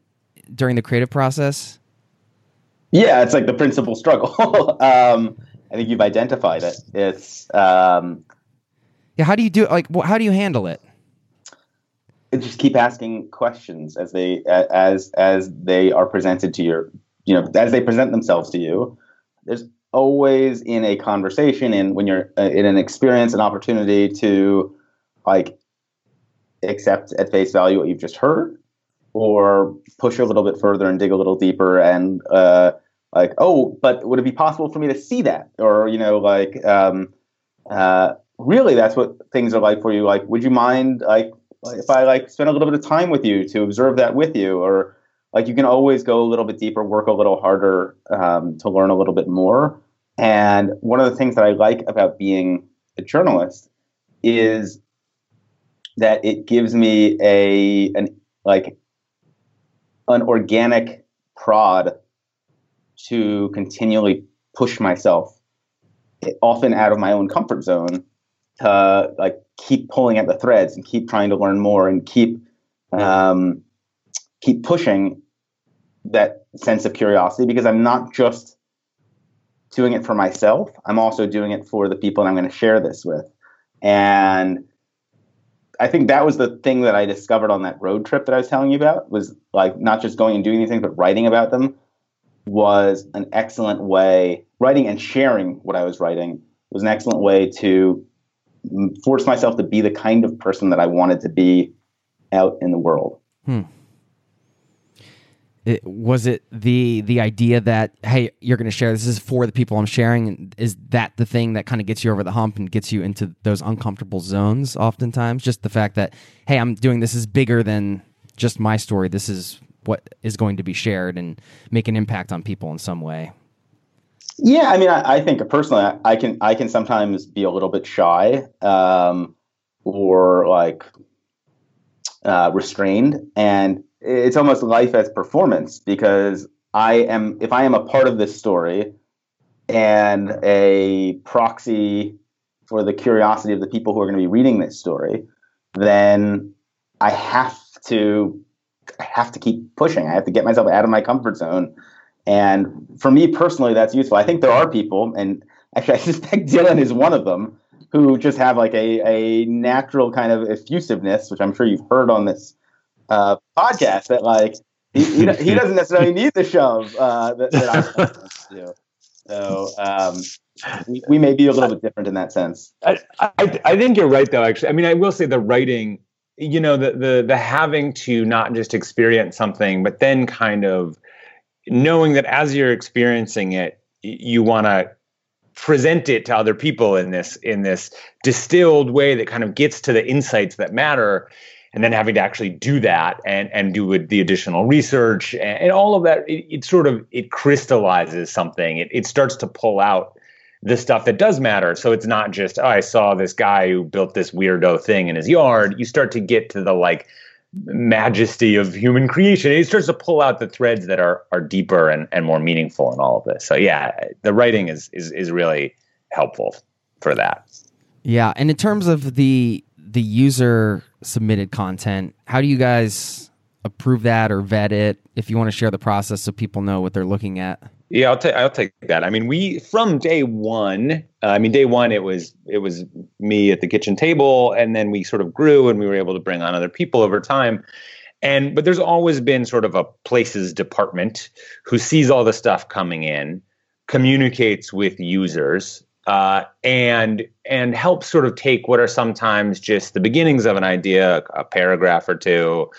during the creative process? Yeah, it's like the principal struggle. um, I think you've identified it. It's um, yeah. How do you do like? How do you handle it? Just keep asking questions as they as as they are presented to your you know as they present themselves to you. There's always in a conversation and when you're uh, in an experience an opportunity to like accept at face value what you've just heard or push a little bit further and dig a little deeper and uh, like, oh, but would it be possible for me to see that? Or, you know, like, um, uh, really, that's what things are like for you. Like, would you mind, like, if I like spend a little bit of time with you to observe that with you? Or, like, you can always go a little bit deeper, work a little harder um, to learn a little bit more. And one of the things that I like about being a journalist is that it gives me a an like an organic prod to continually push myself often out of my own comfort zone to like keep pulling at the threads and keep trying to learn more and keep um, keep pushing that sense of curiosity because I'm not just doing it for myself. I'm also doing it for the people that I'm going to share this with. And I think that was the thing that I discovered on that road trip that I was telling you about was like not just going and doing these things, but writing about them was an excellent way. Writing and sharing what I was writing was an excellent way to force myself to be the kind of person that I wanted to be out in the world. Hmm. It, was it the the idea that hey you're going to share this is for the people i'm sharing is that the thing that kind of gets you over the hump and gets you into those uncomfortable zones oftentimes just the fact that hey i'm doing this is bigger than just my story this is what is going to be shared and make an impact on people in some way. Yeah i mean i, I think personally I, I, can i can sometimes be a little bit shy um, or like uh, restrained. And it's almost life as performance because I am if I am a part of this story and a proxy for the curiosity of the people who are going to be reading this story, then I have to I have to keep pushing. I have to get myself out of my comfort zone. And for me personally, that's useful. I think there are people, and actually, I suspect Dylan is one of them, who just have like a, a natural kind of effusiveness, which I'm sure you've heard on this uh, podcast that like he, he, he, doesn't necessarily need the shove uh, that, that I do. So um, we, we, may be a little bit different in that sense. I, I, I think you're right though. Actually, I mean, I will say the writing, you know, the the the having to not just experience something, but then kind of knowing that as you're experiencing it, you want to present it to other people in this in this distilled way that kind of gets to the insights that matter and then having to actually do that and and do the additional research and, and all of that it, it, sort of it crystallizes something. It, it starts to pull out the stuff that does matter so it's not just oh i saw this guy who built this weirdo thing in his yard you start to get to the like majesty of human creation it starts to pull out the threads that are are deeper and, and more meaningful in all of this so yeah the writing is is is really helpful for that yeah and in terms of the the user submitted content. How do you guys approve that or vet it? If you want to share the process so people know what they're looking at. Yeah, I'll take I'll take that. I mean, we from day one. Uh, I mean, day one it was it was me at the kitchen table, and then we sort of grew, and we were able to bring on other people over time. And but there's always been sort of a places department who sees all the stuff coming in, communicates with users, uh, and and helps sort of take what are sometimes just the beginnings of an idea, a paragraph or two,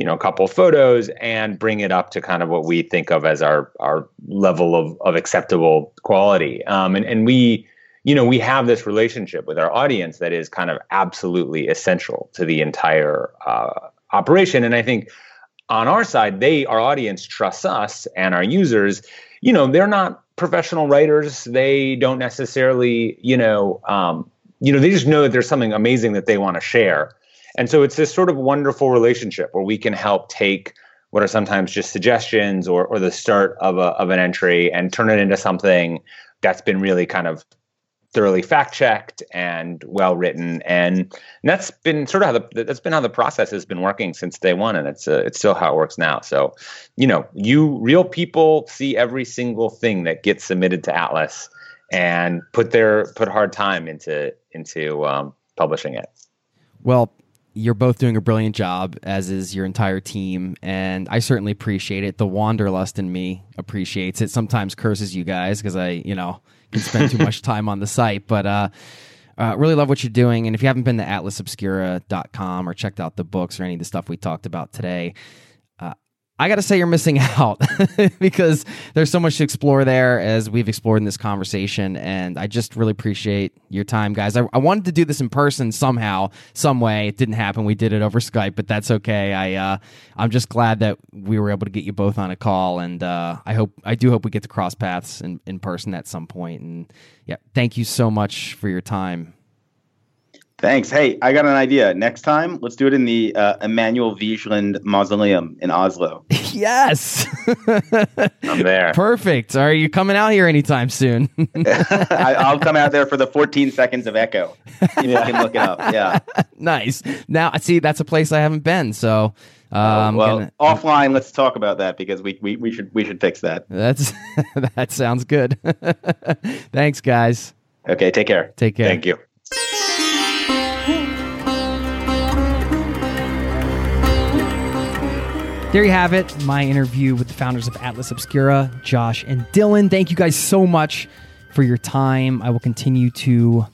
you know, a couple photos, and bring it up to kind of what we think of as our our level of of acceptable quality. Um, and and we, you know, we have this relationship with our audience that is kind of absolutely essential to the entire uh, operation. And I think on our side, they our audience trusts us and our users. You know, they're not professional writers they don't necessarily you know um, you know they just know that there's something amazing that they want to share and so it's this sort of wonderful relationship where we can help take what are sometimes just suggestions or, or the start of, a, of an entry and turn it into something that's been really kind of thoroughly fact checked and well written and, and, that's been sort of how the that's been how the process has been working since day one and it's uh, it's still how it works now. So you know you real people see every single thing that gets submitted to atlas and put their put hard time into into um, publishing it. Well you're both doing a brilliant job, as is your entire team, and I certainly appreciate it. The wanderlust in me appreciates it. Sometimes curses you guys because I, you know, can spend too much time on the site. But uh, uh, really love what you're doing. And if you haven't been to atlasobscura.com or checked out the books or any of the stuff we talked about today, I got to say you're missing out because there's so much to explore there as we've explored in this conversation. And I just really appreciate your time, guys. I, I, wanted to do this in person somehow, some way. It didn't happen. We did it over Skype, but that's okay. I, uh, I'm just glad that we were able to get you both on a call. And uh, I hope, I do hope we get to cross paths in, in person at some point. And yeah, thank you so much for your time. Thanks. Hey, I got an idea. Next time, let's do it in the uh, Emanuel Vigeland Mausoleum in Oslo. yes. I'm there. Perfect. Are you coming out here anytime soon? I, will come out there for the 14 seconds of echo. You can look it up. Yeah. nice. Now, I see, that's a place I haven't been. So, um, well, gonna, offline, let's talk about that because we, we, we should we should fix that. That's that sounds good. Thanks, guys. Okay, take care. Take care. Thank you. There you have it, my interview with the founders of Atlas Obscura, Josh and Dylan. Thank you guys so much for your time. I will continue to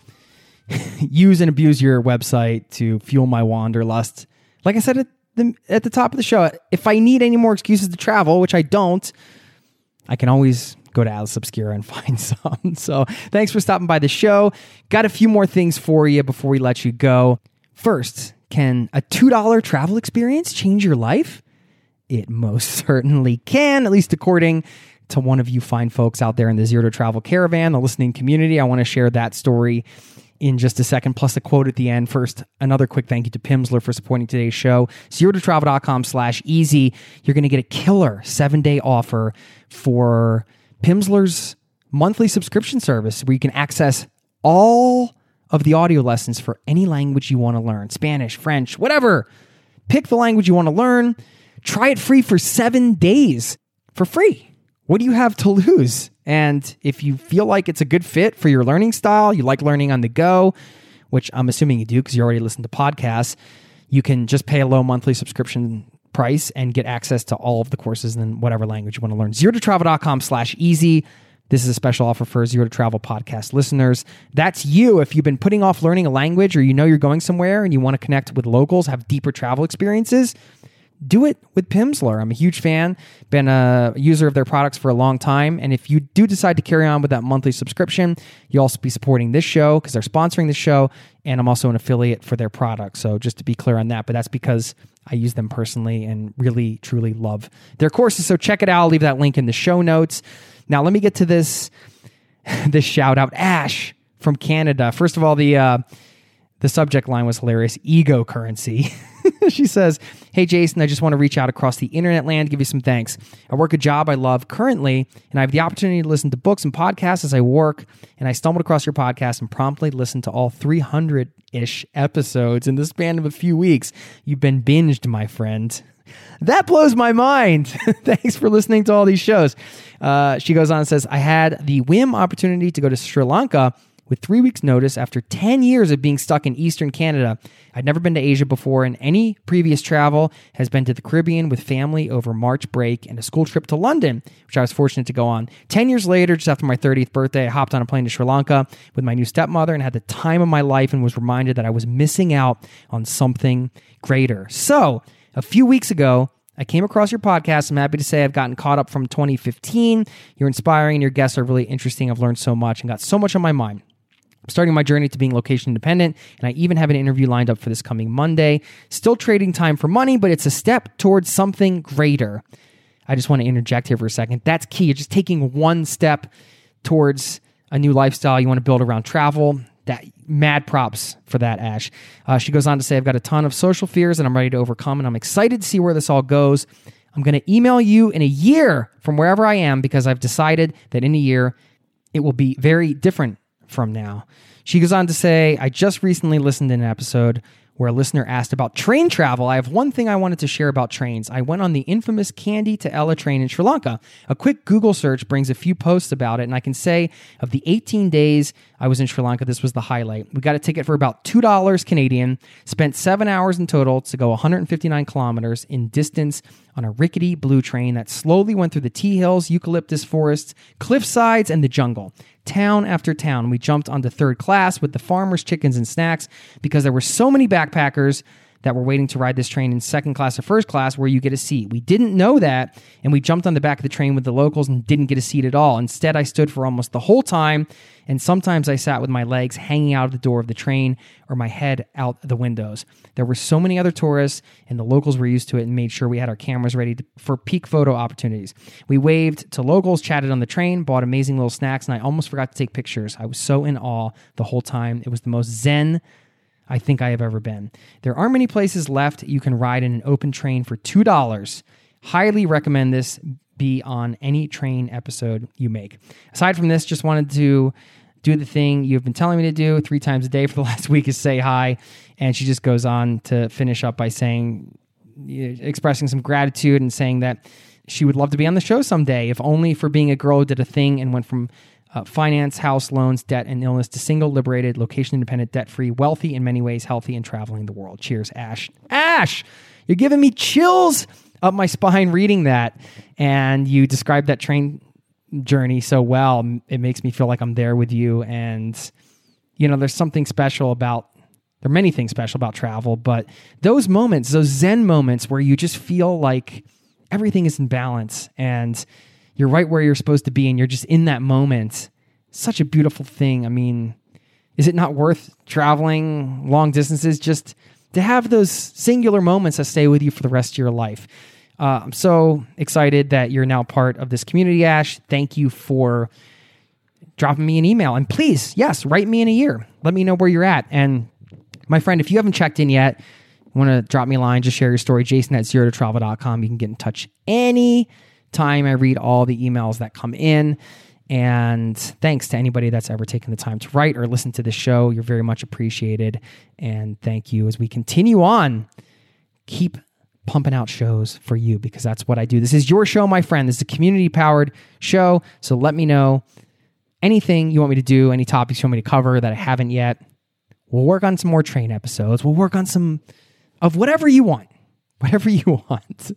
use and abuse your website to fuel my wanderlust. Like I said at the, at the top of the show, if I need any more excuses to travel, which I don't, I can always go to Atlas Obscura and find some. So thanks for stopping by the show. Got a few more things for you before we let you go. First, can a $2 travel experience change your life? It most certainly can, at least according to one of you fine folks out there in the Zero to Travel Caravan, the listening community. I want to share that story in just a second, plus a quote at the end. First, another quick thank you to Pimsleur for supporting today's show. Zero to travel.com slash easy. You're going to get a killer seven day offer for Pimsleur's monthly subscription service where you can access all of the audio lessons for any language you want to learn Spanish, French, whatever. Pick the language you want to learn. Try it free for seven days for free. What do you have to lose? And if you feel like it's a good fit for your learning style, you like learning on the go, which I'm assuming you do because you already listen to podcasts, you can just pay a low monthly subscription price and get access to all of the courses in whatever language you want to learn. Zero to travel.com slash easy. This is a special offer for Zero to Travel podcast listeners. That's you. If you've been putting off learning a language or you know you're going somewhere and you want to connect with locals, have deeper travel experiences, do it with Pimsleur. I'm a huge fan, been a user of their products for a long time. And if you do decide to carry on with that monthly subscription, you'll also be supporting this show because they're sponsoring the show. And I'm also an affiliate for their product. So just to be clear on that, but that's because I use them personally and really, truly love their courses. So check it out. I'll leave that link in the show notes. Now, let me get to this, this shout out. Ash from Canada. First of all, the, uh, the subject line was hilarious ego currency. she says, Hey, Jason, I just want to reach out across the internet land, give you some thanks. I work a job I love currently, and I have the opportunity to listen to books and podcasts as I work. And I stumbled across your podcast and promptly listened to all 300 ish episodes in the span of a few weeks. You've been binged, my friend. That blows my mind. Thanks for listening to all these shows. Uh, she goes on and says, I had the whim opportunity to go to Sri Lanka with three weeks' notice after 10 years of being stuck in Eastern Canada. I'd never been to Asia before, and any previous travel has been to the Caribbean with family over March break and a school trip to London, which I was fortunate to go on. 10 years later, just after my 30th birthday, I hopped on a plane to Sri Lanka with my new stepmother and had the time of my life and was reminded that I was missing out on something greater. So, a few weeks ago, I came across your podcast. I'm happy to say I've gotten caught up from 2015. You're inspiring and your guests are really interesting. I've learned so much and got so much on my mind. I'm starting my journey to being location independent, and I even have an interview lined up for this coming Monday. Still trading time for money, but it's a step towards something greater. I just want to interject here for a second. That's key. You're just taking one step towards a new lifestyle you want to build around travel. That mad props for that, Ash. Uh, she goes on to say, I've got a ton of social fears and I'm ready to overcome, and I'm excited to see where this all goes. I'm going to email you in a year from wherever I am because I've decided that in a year it will be very different from now. She goes on to say, I just recently listened to an episode where a listener asked about train travel. I have one thing I wanted to share about trains. I went on the infamous Kandy to Ella train in Sri Lanka. A quick Google search brings a few posts about it, and I can say of the 18 days I was in Sri Lanka, this was the highlight. We got a ticket for about $2 Canadian, spent seven hours in total to go 159 kilometers in distance on a rickety blue train that slowly went through the tea hills, eucalyptus forests, cliff sides, and the jungle town after town. We jumped onto third class with the farmers' chickens and snacks because there were so many backpackers that were waiting to ride this train in second class or first class where you get a seat. We didn't know that, and we jumped on the back of the train with the locals and didn't get a seat at all. Instead, I stood for almost the whole time, and sometimes I sat with my legs hanging out of the door of the train or my head out the windows. There were so many other tourists, and the locals were used to it and made sure we had our cameras ready to, for peak photo opportunities. We waved to locals, chatted on the train, bought amazing little snacks, and I almost forgot to take pictures. I was so in awe the whole time. It was the most zen I think I have ever been. There aren't many places left you can ride in an open train for $2. Highly recommend this be on any train episode you make. Aside from this, just wanted to do the thing you've been telling me to do three times a day for the last week is say hi. And she just goes on to finish up by saying, expressing some gratitude and saying that she would love to be on the show someday, if only for being a girl who did a thing and went from uh, finance, house loans, debt, and illness to single, liberated, location independent, debt free, wealthy, in many ways healthy, and traveling the world. Cheers, Ash. Ash, you're giving me chills up my spine reading that. And you described that train journey so well. It makes me feel like I'm there with you. And, you know, there's something special about, there are many things special about travel, but those moments, those Zen moments where you just feel like everything is in balance and you're right where you're supposed to be and you're just in that moment. Such a beautiful thing. I mean, is it not worth traveling long distances just to have those singular moments that stay with you for the rest of your life? Uh, I'm so excited that you're now part of this community, Ash. Thank you for dropping me an email. And please, yes, write me in a year. Let me know where you're at. And my friend, if you haven't checked in yet, want to drop me a line, just share your story, jason at zero to travel.com. You can get in touch any time. I read all the emails that come in. And thanks to anybody that's ever taken the time to write or listen to the show. You're very much appreciated. And thank you as we continue on. Keep pumping out shows for you because that's what I do. This is your show, my friend. This is a community powered show. So let me know anything you want me to do, any topics you want me to cover that I haven't yet. We'll work on some more train episodes. We'll work on some of whatever you want. Whatever you want.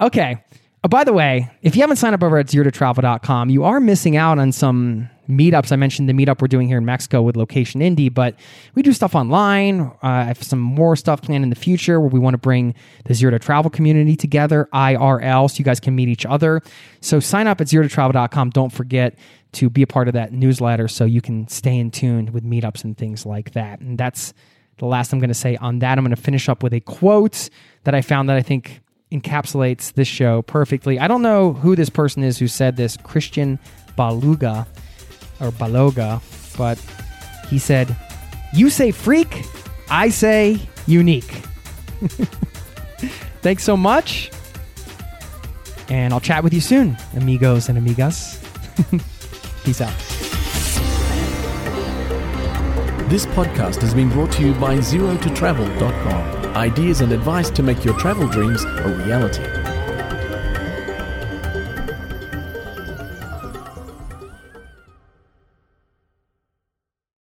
okay. Oh, by the way, if you haven't signed up over at zero to travel.com, you are missing out on some meetups. I mentioned the meetup we're doing here in Mexico with Location Indie, but we do stuff online. Uh, I have some more stuff planned in the future where we want to bring the Zero to Travel community together, IRL, so you guys can meet each other. So sign up at zero to travel.com. Don't forget to be a part of that newsletter so you can stay in tune with meetups and things like that. And that's the last I'm going to say on that. I'm going to finish up with a quote that I found that I think encapsulates this show perfectly. I don't know who this person is who said this, Christian Baluga or Baloga, but he said, You say freak, I say unique. Thanks so much. And I'll chat with you soon, amigos and amigas. Peace out. This podcast has been brought to you by ZeroToTravel.com. Ideas and advice to make your travel dreams a reality.